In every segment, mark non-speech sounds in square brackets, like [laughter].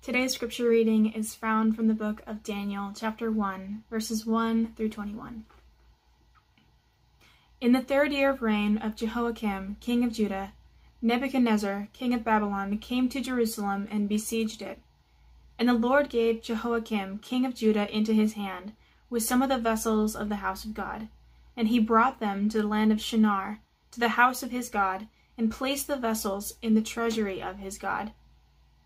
Today's scripture reading is found from the book of Daniel, chapter 1, verses 1 through 21. In the third year of reign of Jehoiakim, king of Judah, Nebuchadnezzar, king of Babylon, came to Jerusalem and besieged it. And the Lord gave Jehoiakim, king of Judah, into his hand, with some of the vessels of the house of God. And he brought them to the land of Shinar, to the house of his God, and placed the vessels in the treasury of his God.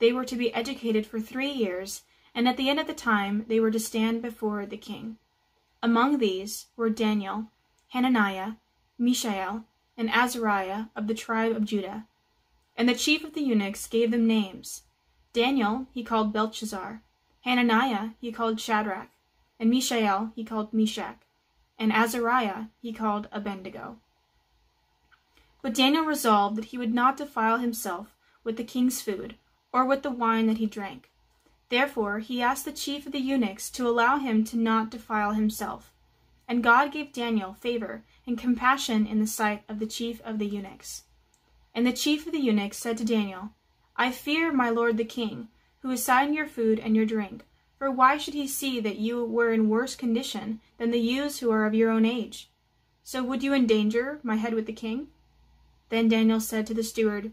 they were to be educated for three years, and at the end of the time they were to stand before the king. Among these were Daniel, Hananiah, Mishael, and Azariah of the tribe of Judah. And the chief of the eunuchs gave them names. Daniel he called Belteshazzar, Hananiah he called Shadrach, and Mishael he called Meshach, and Azariah he called Abednego. But Daniel resolved that he would not defile himself with the king's food, or with the wine that he drank. Therefore he asked the chief of the eunuchs to allow him to not defile himself. And God gave Daniel favor and compassion in the sight of the chief of the eunuchs. And the chief of the eunuchs said to Daniel, I fear my lord the king, who assigned your food and your drink. For why should he see that you were in worse condition than the youths who are of your own age? So would you endanger my head with the king? Then Daniel said to the steward,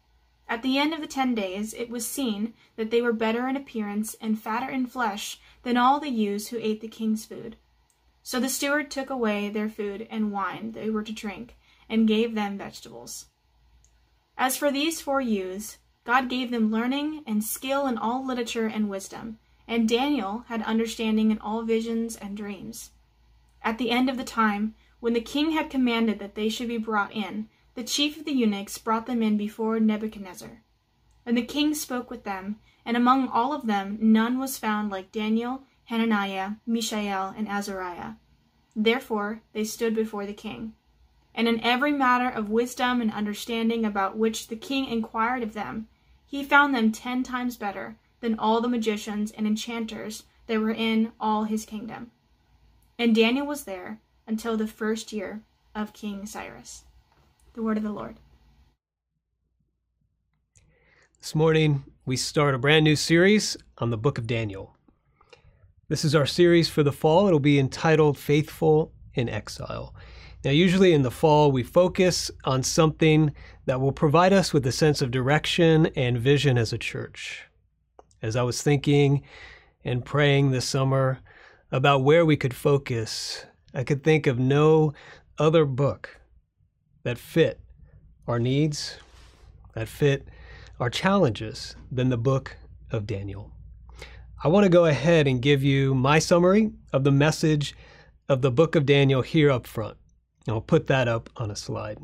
At the end of the ten days it was seen that they were better in appearance and fatter in flesh than all the youths who ate the king's food. So the steward took away their food and wine they were to drink, and gave them vegetables. As for these four youths, God gave them learning and skill in all literature and wisdom, and Daniel had understanding in all visions and dreams. At the end of the time, when the king had commanded that they should be brought in, the chief of the eunuchs brought them in before Nebuchadnezzar. And the king spoke with them, and among all of them none was found like Daniel, Hananiah, Mishael, and Azariah. Therefore they stood before the king. And in every matter of wisdom and understanding about which the king inquired of them, he found them ten times better than all the magicians and enchanters that were in all his kingdom. And Daniel was there until the first year of King Cyrus. The word of the Lord. This morning, we start a brand new series on the book of Daniel. This is our series for the fall. It'll be entitled Faithful in Exile. Now, usually in the fall, we focus on something that will provide us with a sense of direction and vision as a church. As I was thinking and praying this summer about where we could focus, I could think of no other book that fit our needs, that fit our challenges than the book of Daniel. I want to go ahead and give you my summary of the message of the book of Daniel here up front. And I'll put that up on a slide.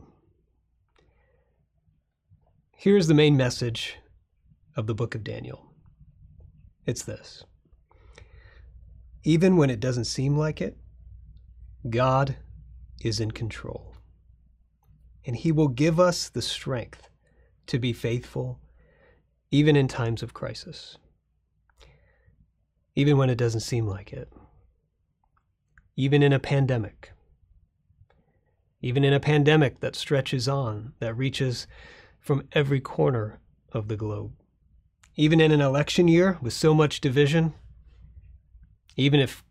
Here's the main message of the book of Daniel it's this Even when it doesn't seem like it, God is in control and He will give us the strength to be faithful even in times of crisis, even when it doesn't seem like it, even in a pandemic, even in a pandemic that stretches on, that reaches from every corner of the globe, even in an election year with so much division, even if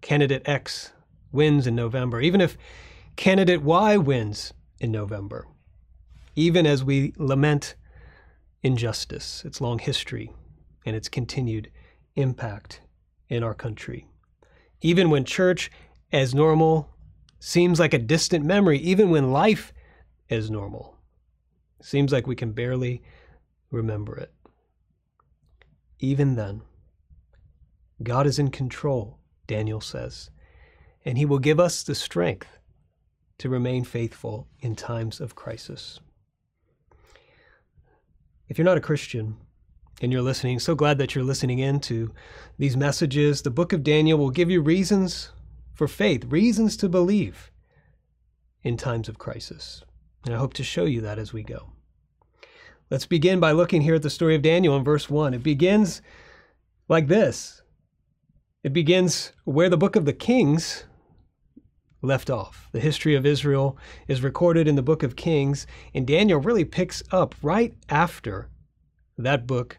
candidate X wins in November, even if candidate Y wins in November, even as we lament injustice, its long history, and its continued impact in our country. Even when church as normal seems like a distant memory, even when life is normal. Seems like we can barely remember it. Even then, God is in control, Daniel says, and he will give us the strength to remain faithful in times of crisis. If you're not a Christian and you're listening, so glad that you're listening in to these messages. The book of Daniel will give you reasons for faith, reasons to believe in times of crisis. And I hope to show you that as we go. Let's begin by looking here at the story of Daniel in verse 1. It begins like this it begins where the book of the Kings left off. The history of Israel is recorded in the book of Kings, and Daniel really picks up right after that book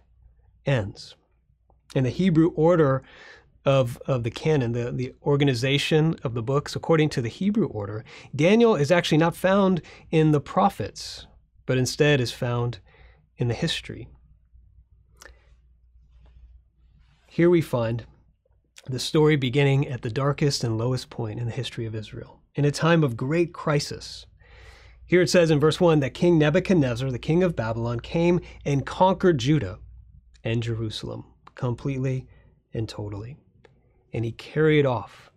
ends. In the Hebrew order of, of the canon, the, the organization of the books according to the Hebrew order, Daniel is actually not found in the prophets, but instead is found in the history. Here we find the story beginning at the darkest and lowest point in the history of Israel, in a time of great crisis. Here it says in verse 1 that King Nebuchadnezzar, the king of Babylon, came and conquered Judah and Jerusalem completely and totally and he carried off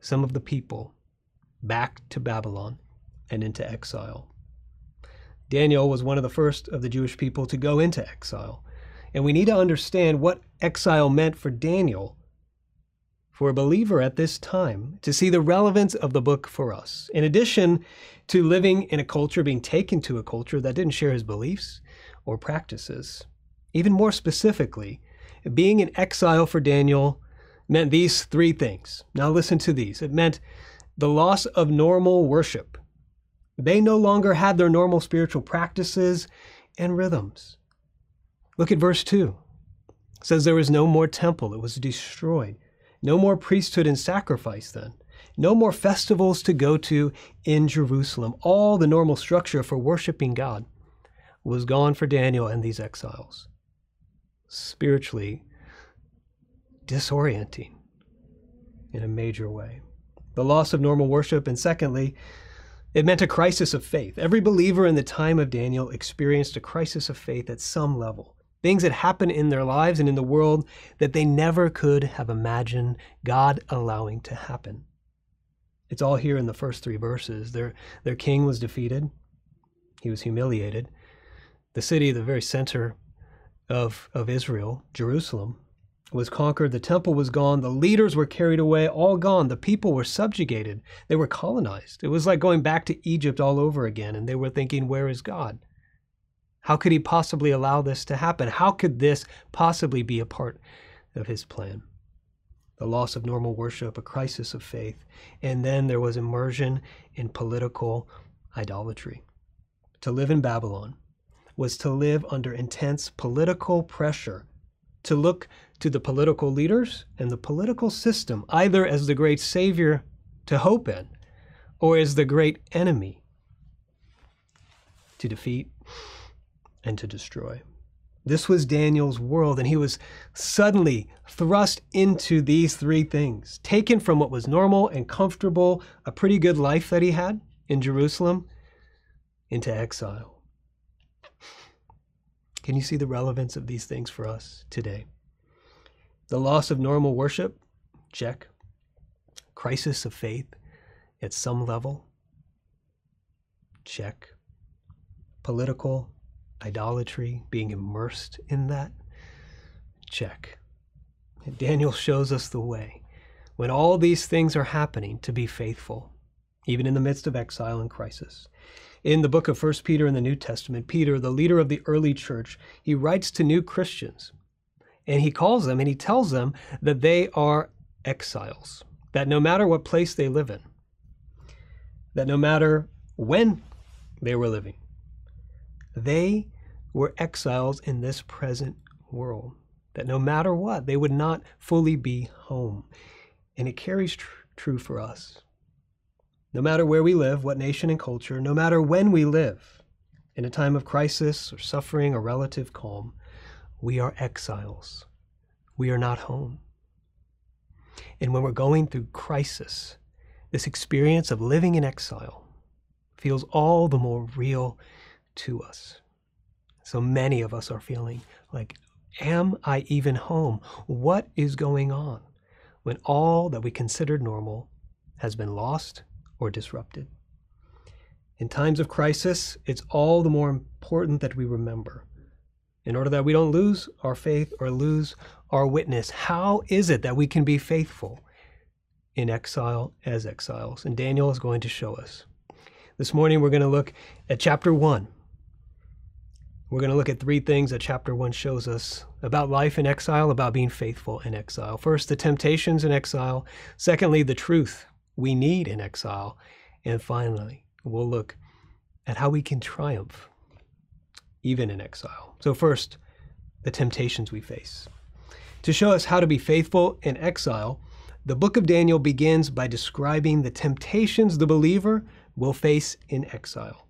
some of the people back to Babylon and into exile. Daniel was one of the first of the Jewish people to go into exile. And we need to understand what exile meant for Daniel, for a believer at this time, to see the relevance of the book for us. In addition to living in a culture, being taken to a culture that didn't share his beliefs or practices, even more specifically, being in exile for Daniel meant these three things. Now listen to these. It meant the loss of normal worship. They no longer had their normal spiritual practices and rhythms. Look at verse 2. It says there was no more temple, it was destroyed. No more priesthood and sacrifice then. No more festivals to go to in Jerusalem. All the normal structure for worshiping God was gone for Daniel and these exiles. Spiritually, disorienting in a major way. The loss of normal worship, and secondly, it meant a crisis of faith. Every believer in the time of Daniel experienced a crisis of faith at some level. Things that happen in their lives and in the world that they never could have imagined God allowing to happen. It's all here in the first three verses. Their, their king was defeated, he was humiliated. The city, the very center of, of Israel, Jerusalem, was conquered, the temple was gone, the leaders were carried away, all gone. The people were subjugated, they were colonized. It was like going back to Egypt all over again, and they were thinking, Where is God? How could he possibly allow this to happen? How could this possibly be a part of his plan? The loss of normal worship, a crisis of faith, and then there was immersion in political idolatry. To live in Babylon was to live under intense political pressure to look to the political leaders and the political system either as the great savior to hope in or as the great enemy to defeat and to destroy. This was Daniel's world, and he was suddenly thrust into these three things taken from what was normal and comfortable, a pretty good life that he had in Jerusalem, into exile. Can you see the relevance of these things for us today? The loss of normal worship? Check. Crisis of faith at some level? Check. Political idolatry, being immersed in that? Check. And Daniel shows us the way when all these things are happening to be faithful, even in the midst of exile and crisis in the book of 1 Peter in the New Testament, Peter, the leader of the early church, he writes to new Christians and he calls them and he tells them that they are exiles, that no matter what place they live in, that no matter when they were living, they were exiles in this present world, that no matter what, they would not fully be home. And it carries tr- true for us. No matter where we live, what nation and culture, no matter when we live, in a time of crisis or suffering or relative calm, we are exiles. We are not home. And when we're going through crisis, this experience of living in exile feels all the more real to us. So many of us are feeling like, Am I even home? What is going on when all that we considered normal has been lost or disrupted? In times of crisis, it's all the more important that we remember, in order that we don't lose our faith or lose our witness. How is it that we can be faithful in exile as exiles? And Daniel is going to show us. This morning, we're going to look at chapter 1. We're going to look at three things that chapter 1 shows us about life in exile, about being faithful in exile. First, the temptations in exile. Secondly, the truth we need in exile. And finally, we'll look at how we can triumph even in exile. So, first, the temptations we face. To show us how to be faithful in exile, the book of Daniel begins by describing the temptations the believer will face in exile.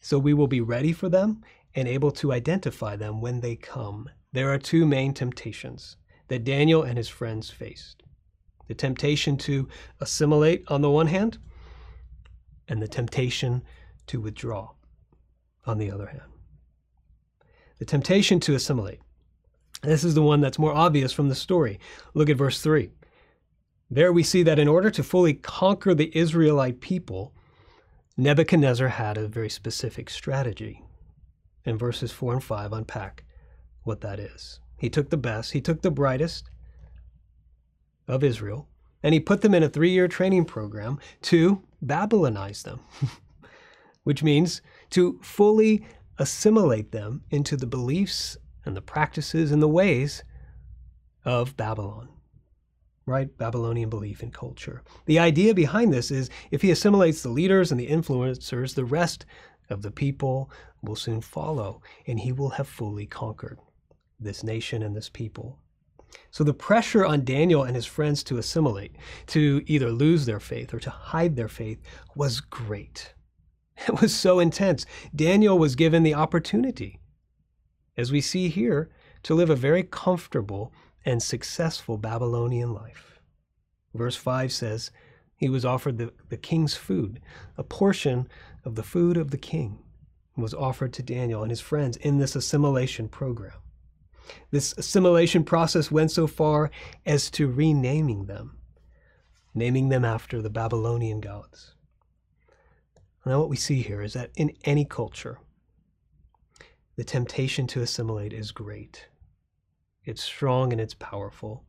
So we will be ready for them and able to identify them when they come. There are two main temptations that Daniel and his friends faced the temptation to assimilate on the one hand, and the temptation to withdraw on the other hand. The temptation to assimilate. This is the one that's more obvious from the story. Look at verse 3. There we see that in order to fully conquer the Israelite people, Nebuchadnezzar had a very specific strategy. And verses 4 and 5 unpack what that is. He took the best, he took the brightest of Israel, and he put them in a three year training program to Babylonize them, [laughs] which means to fully assimilate them into the beliefs and the practices and the ways of Babylon, right? Babylonian belief and culture. The idea behind this is if he assimilates the leaders and the influencers, the rest of the people will soon follow, and he will have fully conquered this nation and this people. So the pressure on Daniel and his friends to assimilate, to either lose their faith or to hide their faith, was great. [laughs] It was so intense. Daniel was given the opportunity, as we see here, to live a very comfortable and successful Babylonian life. Verse 5 says, He was offered the, the king's food, a portion of the food of the king was offered to Daniel and his friends in this assimilation program. This assimilation process went so far as to renaming them, naming them after the Babylonian gods. Now, what we see here is that in any culture, the temptation to assimilate is great. It's strong and it's powerful.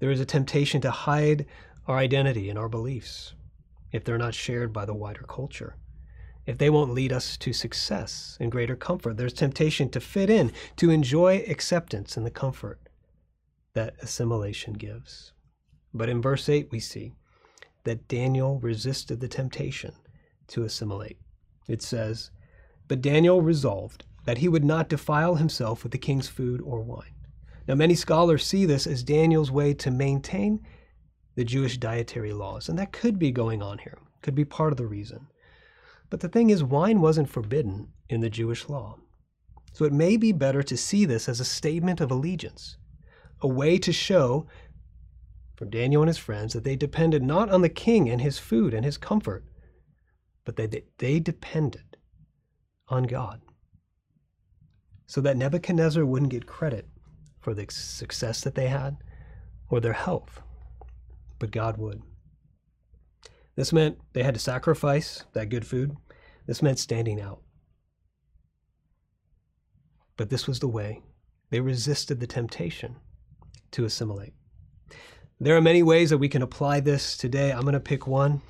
There is a temptation to hide our identity and our beliefs if they're not shared by the wider culture if they won't lead us to success and greater comfort. There's temptation to fit in, to enjoy acceptance and the comfort that assimilation gives. But in verse 8, we see that Daniel resisted the temptation to assimilate. It says, But Daniel resolved that he would not defile himself with the king's food or wine. Now, many scholars see this as Daniel's way to maintain the Jewish dietary laws, and that could be going on here, could be part of the reason. But the thing is, wine wasn't forbidden in the Jewish law. So it may be better to see this as a statement of allegiance, a way to show for Daniel and his friends that they depended not on the king and his food and his comfort, but that they, they depended on God. So that Nebuchadnezzar wouldn't get credit for the success that they had or their health, but God would. This meant they had to sacrifice that good food. This meant standing out. But this was the way. They resisted the temptation to assimilate. There are many ways that we can apply this today. I'm going to pick one.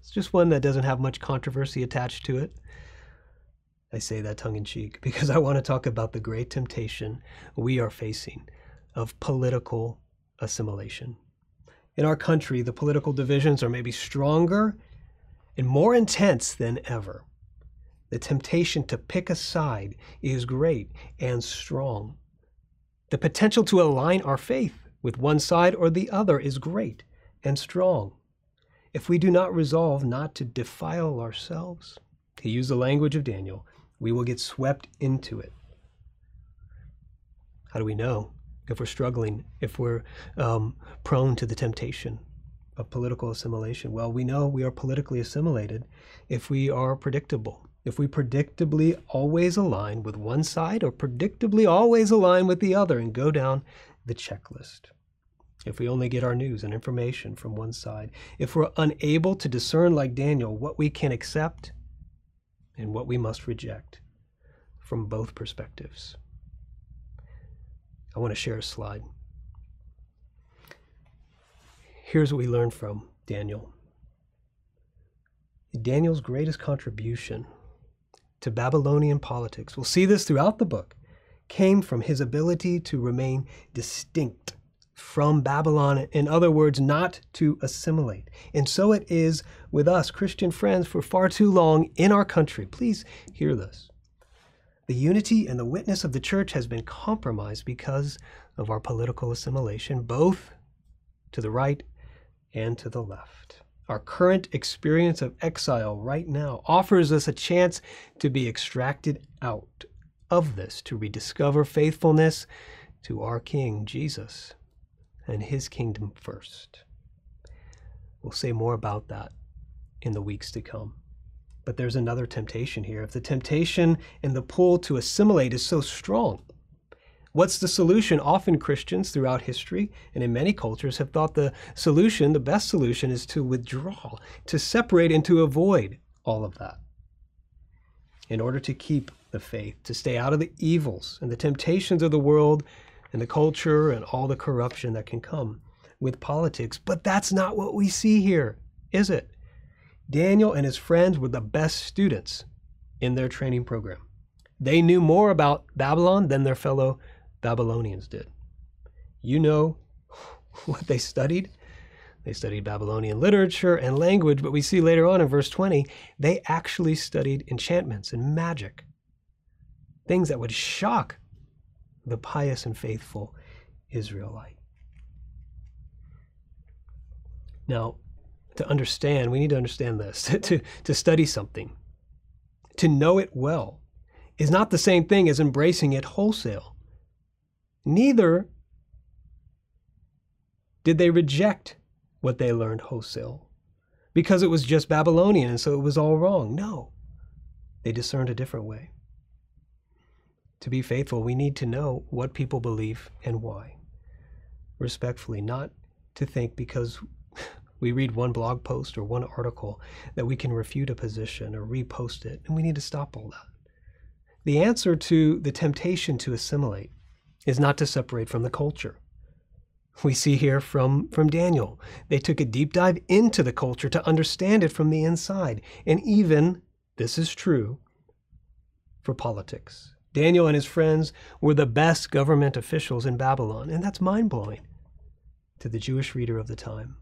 It's just one that doesn't have much controversy attached to it. I say that tongue in cheek [laughs] because I want to talk about the great temptation we are facing of political assimilation. In our country, the political divisions are maybe stronger and more intense than ever. The temptation to pick a side is great and strong. The potential to align our faith with one side or the other is great and strong. If we do not resolve not to defile ourselves, to use the language of Daniel, we will get swept into it. How do we know? If we're struggling, if we're um, prone to the temptation of political assimilation? Well, we know we are politically assimilated if we are predictable, if we predictably always align with one side or predictably always align with the other and go down the checklist. If we only get our news and information from one side, if we're unable to discern, like Daniel, what we can accept and what we must reject from both perspectives. I want to share a slide. Here's what we learn from Daniel. Daniel's greatest contribution to Babylonian politics, we'll see this throughout the book, came from his ability to remain distinct from Babylon. In other words, not to assimilate. And so it is with us, Christian friends, for far too long in our country. Please hear this. The unity and the witness of the church has been compromised because of our political assimilation, both to the right and to the left. Our current experience of exile right now offers us a chance to be extracted out of this, to rediscover faithfulness to our King, Jesus, and his kingdom first. We'll say more about that in the weeks to come. But there's another temptation here. If the temptation and the pull to assimilate is so strong, what's the solution? Often Christians throughout history and in many cultures have thought the solution, the best solution, is to withdraw, to separate, and to avoid all of that in order to keep the faith, to stay out of the evils and the temptations of the world and the culture and all the corruption that can come with politics. But that's not what we see here, is it? Daniel and his friends were the best students in their training program. They knew more about Babylon than their fellow Babylonians did. You know [laughs] what they studied? They studied Babylonian literature and language, but we see later on in verse 20, they actually studied enchantments and magic. Things that would shock the pious and faithful Israelite. Now, to understand, we need to understand this. [laughs] to, to study something, to know it well, is not the same thing as embracing it wholesale. Neither did they reject what they learned wholesale because it was just Babylonian and so it was all wrong. No, they discerned a different way. To be faithful, we need to know what people believe and why. Respectfully, not to think because we read one blog post or one article that we can refute a position or repost it, and we need to stop all that. The answer to the temptation to assimilate is not to separate from the culture. We see here from, from Daniel. They took a deep dive into the culture to understand it from the inside. And even, this is true, for politics. Daniel and his friends were the best government officials in Babylon, and that's mind blowing to the Jewish reader of the time.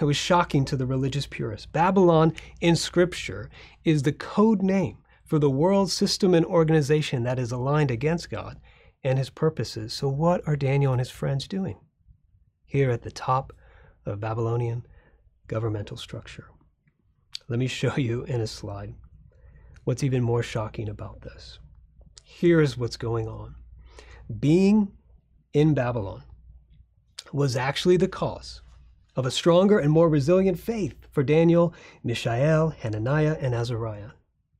It was shocking to the religious purists. Babylon in Scripture is the code name for the world system and organization that is aligned against God and his purposes. So, what are Daniel and his friends doing here at the top of Babylonian governmental structure? Let me [laughs] show you in a slide what's even more shocking about this. Here's what's going on. Being in Babylon was actually the cause of a stronger and more resilient faith for Daniel, Mishael, Hananiah, and Azariah.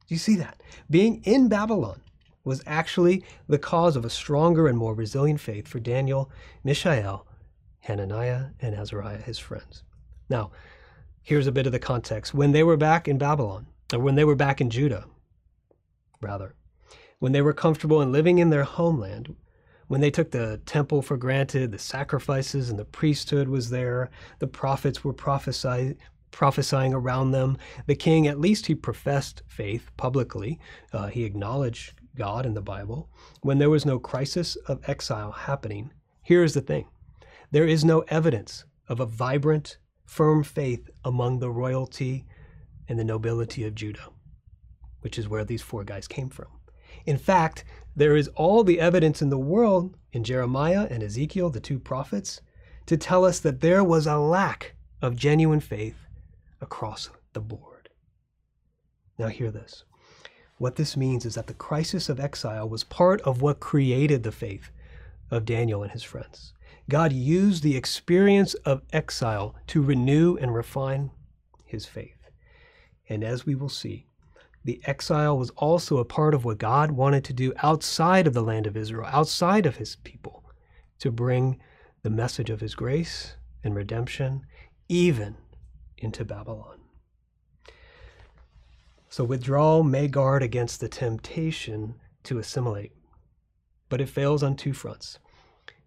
Do you see that? Being in Babylon was actually the cause of a stronger and more resilient faith for Daniel, Mishael, Hananiah, and Azariah, his friends. Now, here's a bit of the context. When they were back in Babylon, or when they were back in Judah, rather, when they were comfortable in living in their homeland, when they took the temple for granted, the sacrifices and the priesthood was there, the prophets were prophesy, prophesying around them. The king, at least he professed faith publicly. Uh, he acknowledged God in the Bible. When there was no crisis of exile happening, here's the thing there is no evidence of a vibrant, firm faith among the royalty and the nobility of Judah, which is where these four guys came from. In fact, there is all the evidence in the world in Jeremiah and Ezekiel, the two prophets, to tell us that there was a lack of genuine faith across the board. Now, hear this. What this means is that the crisis of exile was part of what created the faith of Daniel and his friends. God used the experience of exile to renew and refine his faith. And as we will see, the exile was also a part of what God wanted to do outside of the land of Israel, outside of his people, to bring the message of his grace and redemption even into Babylon. So withdrawal may guard against the temptation to assimilate, but it fails on two fronts.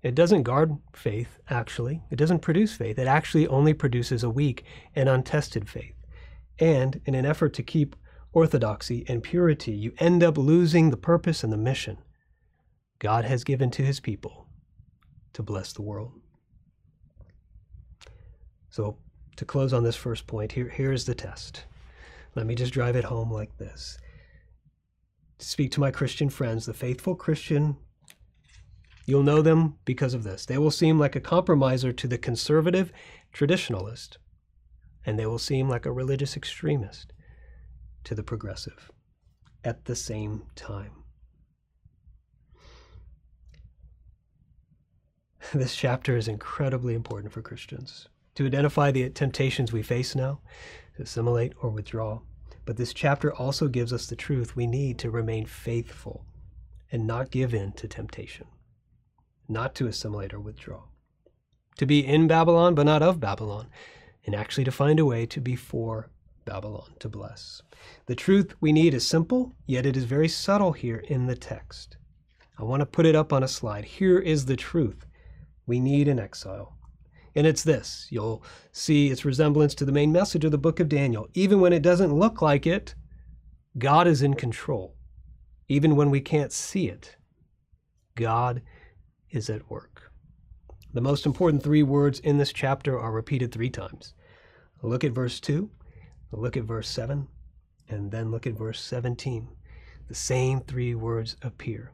It doesn't guard faith, actually. It doesn't produce faith. It actually only produces a weak and untested faith. And in an effort to keep orthodoxy and purity, you end up losing the purpose and the mission God has given to his people to bless the world. So, to close on this first point, here, here's the test. Let me just drive it home like this. To speak to my Christian friends, the faithful Christian, you'll know them because of this. They will seem like a compromiser to the conservative traditionalist, and they will seem like a religious extremist to the progressive at the same time. [laughs] This chapter is incredibly important for Christians to identify the temptations we face now, to assimilate or withdraw. But this chapter also gives us the truth we need to remain faithful and not give in to temptation, not to assimilate or withdraw, to be in Babylon but not of Babylon, and actually to find a way to be for Babylon, to bless. The truth we need is simple, yet it is very subtle here in the text. I want to put it up on a slide. Here is the truth we need in exile. And it's this you'll see its resemblance to the main message of the book of Daniel. Even when it doesn't look like it, God is in control. Even when we can't see it, God is at work. The most important three words in this chapter are repeated three times. Look at verse 2, look at verse 7, and then look at verse 17. The same three words appear.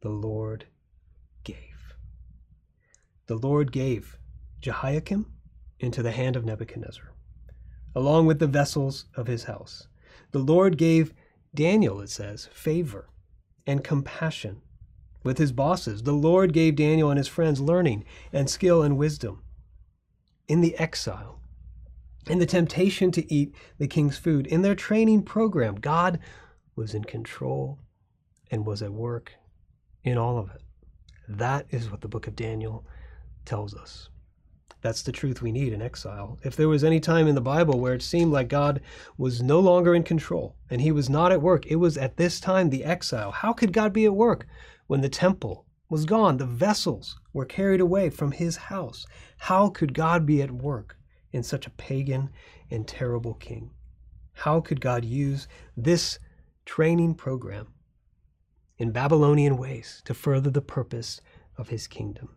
The Lord gave. The Lord gave Jehoiakim into the hand of Nebuchadnezzar, along with the vessels of his house. The Lord gave Daniel, it says, favor and compassion with his bosses. The Lord gave Daniel and his friends learning and skill and wisdom. In the exile, in the temptation to eat the king's food, in their training program, God was in control and was at work in all of it. That is what the book of Daniel tells us. That's the truth we need in exile. If there was any time in the Bible where it seemed like God was no longer in control and he was not at work, it was at this time, the exile. How could God be at work when the temple was gone? The vessels were carried away from his house. How could God be at work in such a pagan and terrible king? How could God use this training program in Babylonian ways to further the purpose of his kingdom?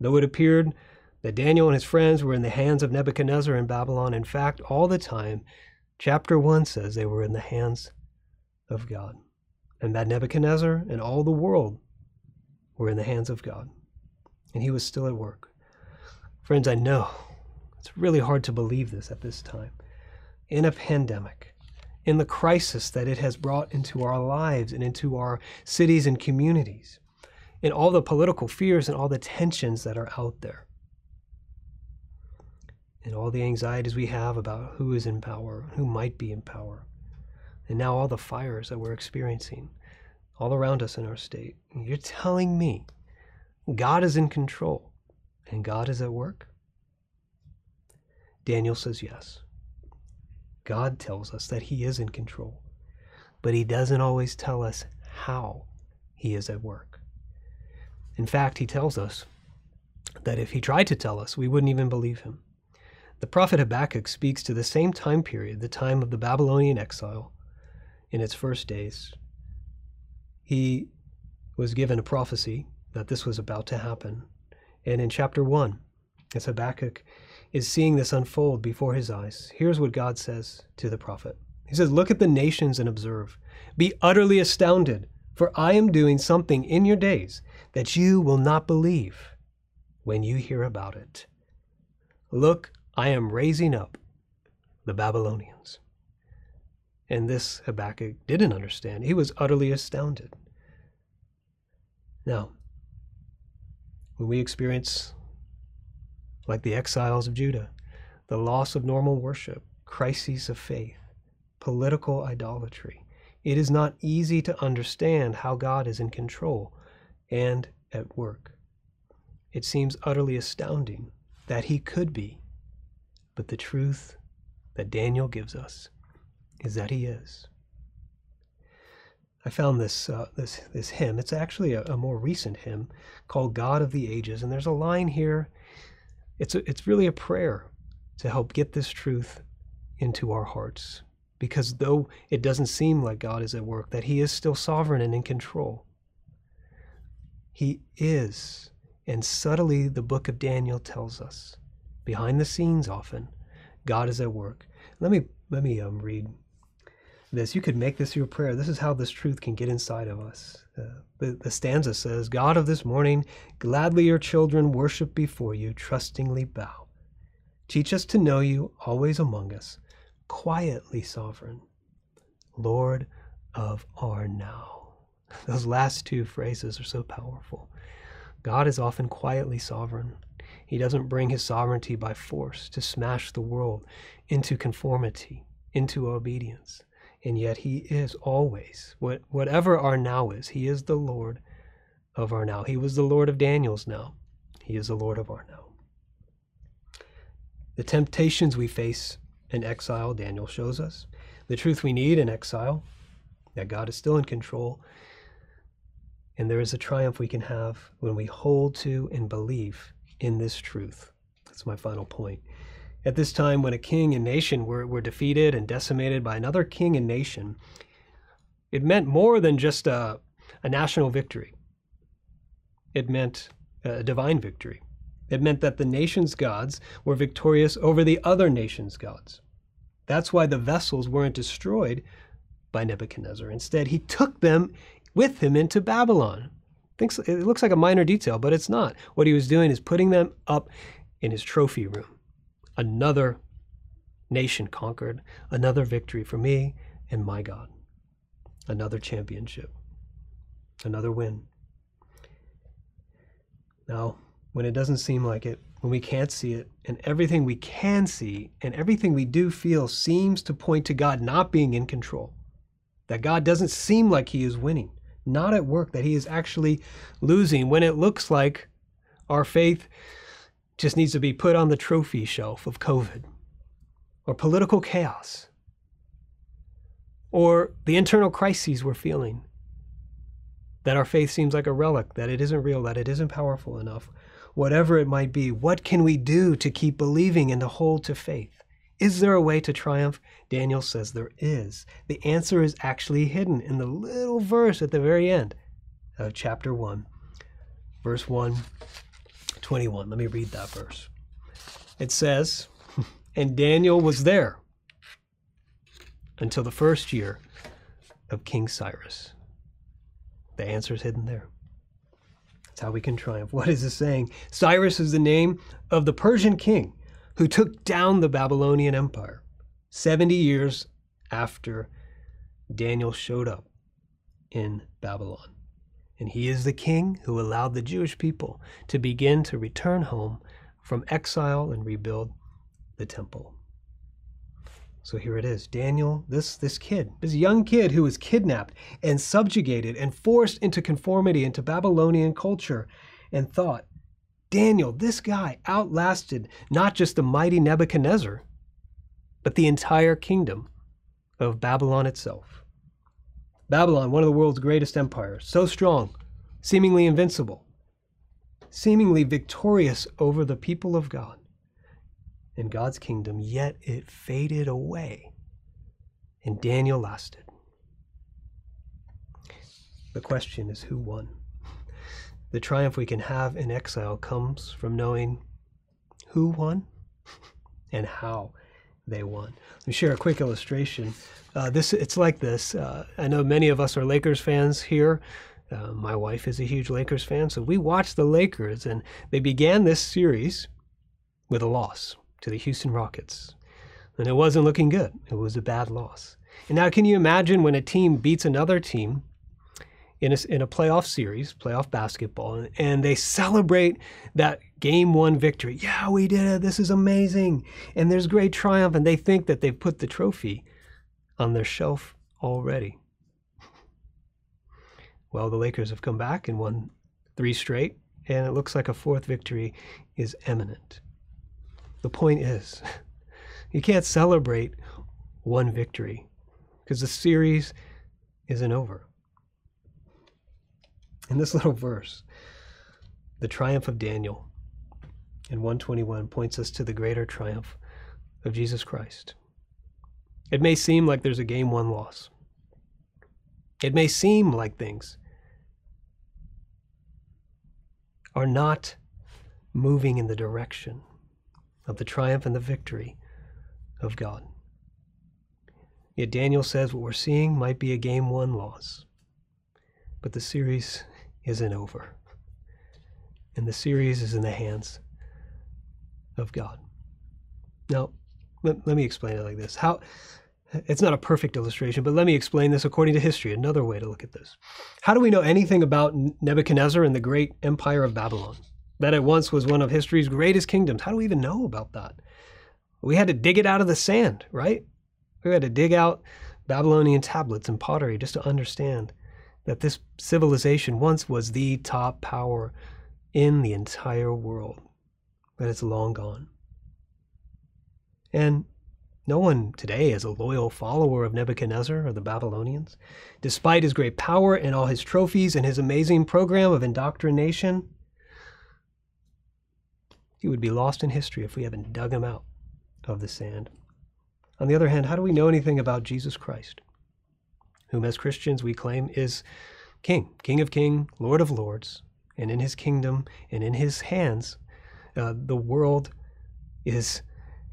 Though it appeared that Daniel and his friends were in the hands of Nebuchadnezzar in Babylon. In fact, all the time, chapter 1 says they were in the hands of God. And that Nebuchadnezzar and all the world were in the hands of God. And he was still at work. Friends, I know it's really hard to believe this at this time. In a pandemic, in the crisis that it has brought into our lives and into our cities and communities, in all the political fears and all the tensions that are out there and all the anxieties we have about who is in power, who might be in power, and now all the fires that we're experiencing all around us in our state. You're telling me God is in control and God is at work? Daniel says yes. God tells us that He is in control, but He doesn't always tell us how He is at work. In fact, He tells us that if He tried to tell us, we wouldn't even believe Him. The prophet Habakkuk speaks to the same time period, the time of the Babylonian exile, in its first days. He was given a prophecy that this was about to happen. And in chapter 1, as Habakkuk is seeing this unfold before his eyes, here's what God says to the prophet He says, Look at the nations and observe. Be utterly astounded, for I am doing something in your days that you will not believe when you hear about it. Look I am raising up the Babylonians. And this Habakkuk didn't understand. He was utterly astounded. Now, when we experience, like the exiles of Judah, the loss of normal worship, crises of faith, political idolatry, it is not easy to understand how God is in control and at work. It seems utterly astounding that He could be, but the truth that Daniel gives us is that He is. I found this uh, this this hymn. It's actually a, a, more recent hymn called "God of the Ages," and there's a line here. It's a, it's really a prayer to help get this truth into our hearts, because though it doesn't seem like God is at work, that He is still sovereign and in control. He is, and subtly the book of Daniel tells us, behind the scenes often, God is at work. Let me let me um, read this. You could make this your prayer. This is how this truth can get inside of us. Uh, the, the stanza says, God of this morning, gladly your children worship before you, trustingly bow. Teach us to know you always among us, quietly sovereign, Lord of our now. [laughs] Those last two phrases are so powerful. God is often quietly sovereign. He doesn't bring his sovereignty by force to smash the world into conformity, into obedience and yet he is always what whatever our now is he is the lord of our now. He was the lord of daniel's now. He is the lord of our now. The temptations we face in exile daniel shows us. The truth we need in exile that god is still in control. And there is a triumph we can have when we hold to and believe in this truth. That's my final point at this time, when a king and nation were, were defeated and decimated by another king and nation, it meant more than just a, a national victory. It meant a divine victory. It meant that the nation's gods were victorious over the other nation's gods. That's why the vessels weren't destroyed by Nebuchadnezzar. Instead, he took them with him into Babylon. It looks like a minor detail, but it's not. What he was doing is putting them up in his trophy room another nation conquered, another victory for me and my God, another championship, another win. Now, when it doesn't seem like it, when we can't see it, and everything we can see and everything we do feel seems to point to God not being in control, that God doesn't seem like He is winning, not at work, that He is actually losing, when it looks like our faith just needs to be put on the trophy shelf of COVID or political chaos or the internal crises we're feeling. That our faith seems like a relic, that it isn't real, that it isn't powerful enough. Whatever it might be, what can we do to keep believing and to hold to faith? Is there a way to triumph? Daniel says there is. The answer is actually hidden in the little verse at the very end of chapter 1. Verse 1 21. Let me read that verse. It says, And Daniel was there until the first year of King Cyrus. The answer is hidden there. That's how we can triumph. What is this saying? Cyrus is the name of the Persian king who took down the Babylonian Empire 70 years after Daniel showed up in Babylon and he is the king who allowed the Jewish people to begin to return home from exile and rebuild the temple. So here it is. Daniel, this, this kid, this young kid who was kidnapped and subjugated and forced into conformity into Babylonian culture and thought, Daniel, this guy outlasted not just the mighty Nebuchadnezzar, but the entire kingdom of Babylon itself. Babylon, one of the world's greatest empires, so strong, seemingly invincible, seemingly victorious over the people of God in God's kingdom, yet it faded away, and Daniel lasted. The question is who won? The triumph we can have in exile comes from knowing who won and how they want. Let me share a quick illustration. Uh, this it's like this. Uh, I know many of us are Lakers fans here. Uh, my wife is a huge Lakers fan, so we watched the Lakers, and they began this series with a loss to the Houston Rockets, and it wasn't looking good. It was a bad loss. And now, can you imagine when a team beats another team in a, in a playoff series, playoff basketball, and they celebrate that game one victory. Yeah, we did it. This is amazing. And there's great triumph. And they think that they've put the trophy on their shelf already. Well, the Lakers have come back and won three straight, and it looks like a fourth victory is imminent. The point is, [laughs] you can't celebrate one victory because the series isn't over in this [laughs] little verse, the triumph of Daniel in 121 points us to the greater triumph of Jesus Christ. It may seem like there's a game one loss. It may seem like things are not moving in the direction of the triumph and the victory of God. Yet Daniel says what we're seeing might be a game one loss. But the series isn't over. And the series is in the hands of God. Now, let, let me explain it like this. How it's not a perfect illustration, but let me explain this according to history, another way to look at this. How do we know anything about Nebuchadnezzar and the great empire of Babylon? That at once was one of history's greatest kingdoms. How do we even know about that? We had to dig it out of the sand, right? We had to dig out Babylonian tablets and pottery just to understand that this civilization once was the top power in the entire world, but it's long gone. And no one today is a loyal follower of Nebuchadnezzar or the Babylonians. Despite his great power and all his trophies and his amazing program of indoctrination, he would be lost in history if we haven't dug him out of the sand. On the other hand, how do we know anything about Jesus Christ? Whom as Christians we claim is King, King of King, Lord of Lords, and in his kingdom and in his hands, uh, the world is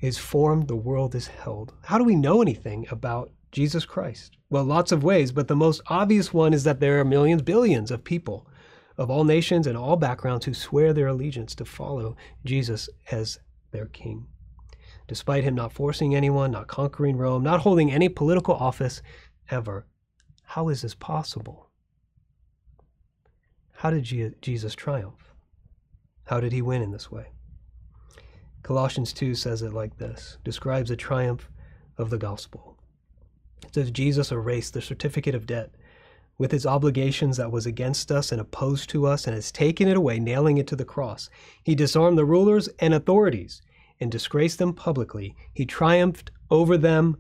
is formed, the world is held. How do we know anything about Jesus Christ? Well, lots of ways, but the most obvious one is that there are millions, billions of people of all nations and all backgrounds who swear their allegiance to follow Jesus as their king. Despite him not forcing anyone, not conquering Rome, not holding any political office ever, how is this possible? How did Jesus triumph? How did he win in this way? Colossians 2 says it like this describes the triumph of the gospel. It says, Jesus erased the certificate of debt with its obligations that was against us and opposed to us and has taken it away, nailing it to the cross. He disarmed the rulers and authorities and disgraced them publicly. He triumphed over them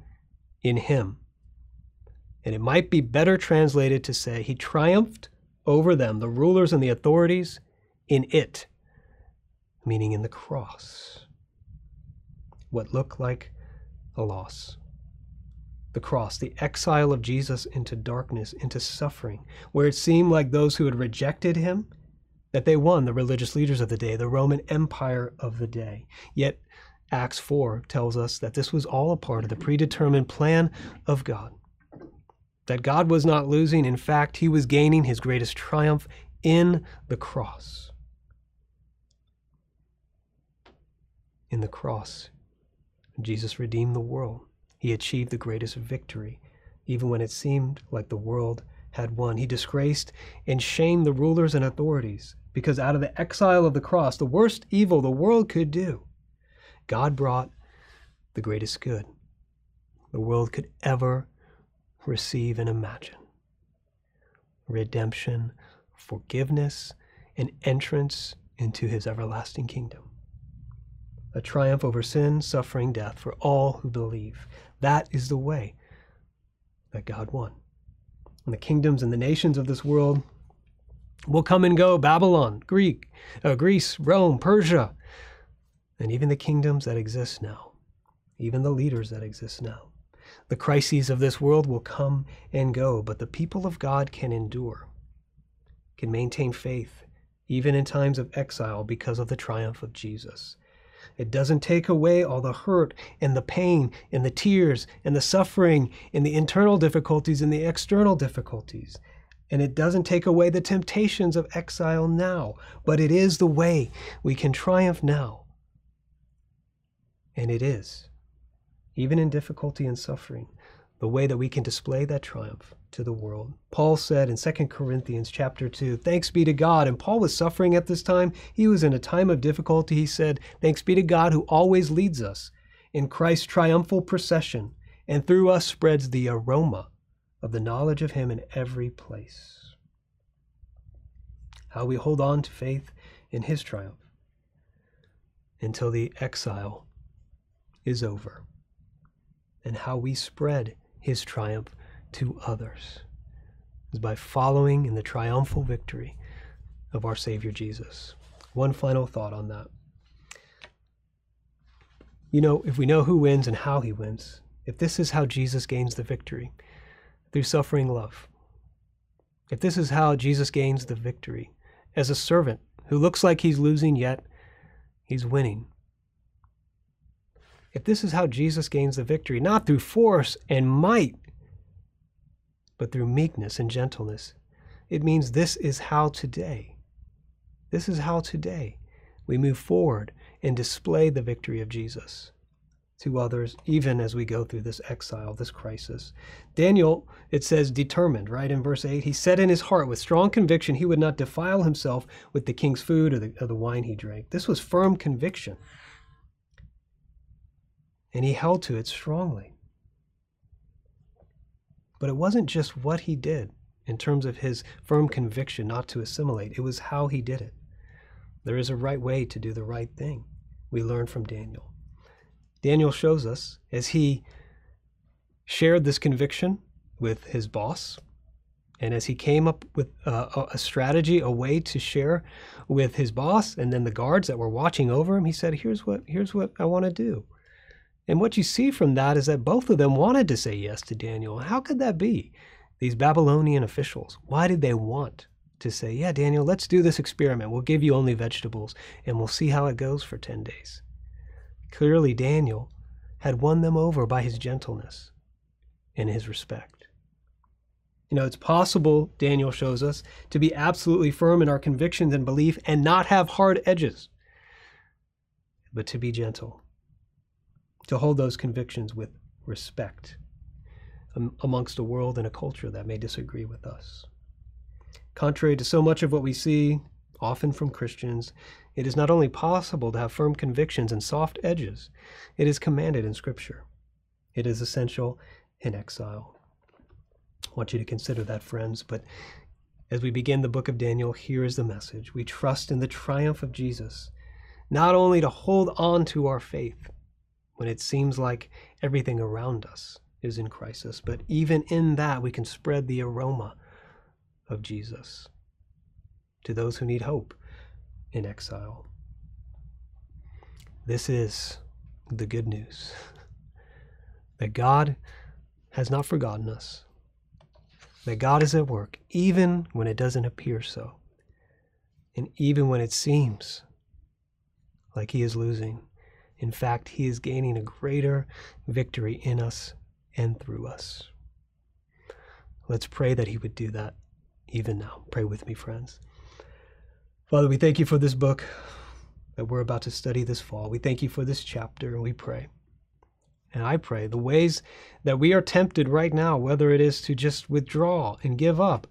in him. And it might be better translated to say, He triumphed over them, the rulers and the authorities, in it, meaning in the cross. What looked like a loss. The cross, the exile of Jesus into darkness, into suffering, where it seemed like those who had rejected him, that they won the religious leaders of the day, the Roman Empire of the day. Yet Acts 4 tells us that this was all a part of the predetermined plan of God that God was not losing. In fact, he was gaining his greatest triumph in the cross. In the cross, Jesus redeemed the world. He achieved the greatest victory, even when it seemed like the world had won. He disgraced and shamed the rulers and authorities because out of the exile of the cross, the worst evil the world could do, God brought the greatest good the world could ever receive, and imagine. Redemption, forgiveness, and entrance into his everlasting kingdom. A triumph over sin, suffering, death for all who believe. That is the way that God won. And the kingdoms and the nations of this world will come and go Babylon, Greek, uh, Greece, Rome, Persia, and even the kingdoms that exist now, even the leaders that exist now. The crises of this world will come and go, but the people of God can endure, can maintain faith, even in times of exile because of the triumph of Jesus. It doesn't take away all the hurt and the pain and the tears and the suffering and the internal difficulties and the external difficulties. And it doesn't take away the temptations of exile now, but it is the way we can triumph now. And it is even in difficulty and suffering, the way that we can display that triumph to the world. Paul said in 2 Corinthians chapter 2, Thanks be to God. And Paul was suffering at this time. He was in a time of difficulty. He said, Thanks be to God who always leads us in Christ's triumphal procession and through us spreads the aroma of the knowledge of him in every place. How we hold on to faith in his triumph until the exile is over, and how we spread his triumph to others is by following in the triumphal victory of our Savior Jesus. One final thought on that. You know, if we know who wins and how he wins, if this is how Jesus gains the victory through suffering love, if this is how Jesus gains the victory as a servant who looks like he's losing yet he's winning, if this is how Jesus gains the victory, not through force and might, but through meekness and gentleness, it means this is how today, this is how today we move forward and display the victory of Jesus to others, even as we go through this exile, this crisis. Daniel, it says, determined, right? In verse 8, he said in his heart with strong conviction he would not defile himself with the king's food or the, or the wine he drank. This was firm conviction. And he held to it strongly. But it wasn't just what he did in terms of his firm conviction not to assimilate, it was how he did it. There is a right way to do the right thing. We learn from Daniel. Daniel shows us as he shared this conviction with his boss, and as he came up with uh, a strategy, a way to share with his boss and then the guards that were watching over him, he said, "Here's what here's what I want to do." And what you see from that is that both of them wanted to say yes to Daniel. How could that be? These Babylonian officials, why did they want to say, "Yeah, Daniel, let's do this experiment. We'll give you only vegetables and we'll see how it goes for 10 days." Clearly, Daniel had won them over by his gentleness and his respect. You know, it's possible, Daniel shows us, to be absolutely firm in our convictions and belief and not have hard edges, but to be gentle, to hold those convictions with respect um, amongst a world and a culture that may disagree with us. Contrary to so much of what we see, often from Christians, it is not only possible to have firm convictions and soft edges, it is commanded in Scripture. It is essential in exile. I want you to consider that, friends. But as we begin the book of Daniel, here is the message. We trust in the triumph of Jesus, not only to hold on to our faith when it seems like everything around us is in crisis, but even in that we can spread the aroma of Jesus to those who need hope in exile. This is the good news [laughs] that God has not forgotten us, that God is at work even when it doesn't appear so, and even when it seems like He is losing. In fact, He is gaining a greater victory in us and through us. Let's pray that He would do that even now. Pray with me, friends. Father, we thank you for this book that we're about to study this fall. We thank you for this chapter and we pray. And I pray the ways that we are tempted right now, whether it is to just withdraw and give up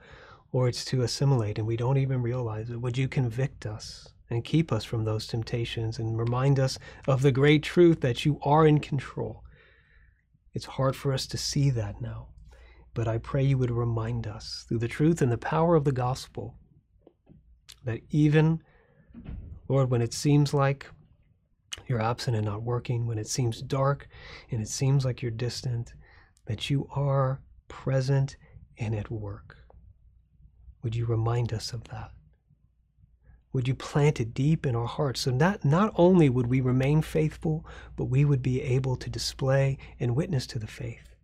or it's to assimilate and we don't even realize it, would you convict us and keep us from those temptations and remind us of the great truth that you are in control? It's hard for us to see that now, but I pray you would remind us through the truth and the power of the gospel that even, Lord, when it seems like you're absent and not working, when it seems dark and it seems like you're distant, that you are present and at work. Would you remind us of that? Would you plant it deep in our hearts so that not only would we remain faithful, but we would be able to display and witness to the faith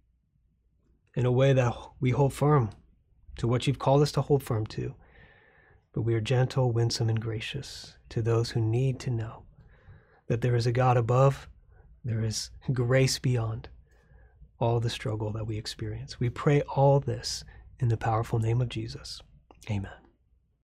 in a way that we hold firm to what you've called us to hold firm to, but we are gentle, winsome, and gracious to those who need to know that there is a God above, there is grace beyond all the struggle that we experience. We pray all this in the powerful name of Jesus. Amen.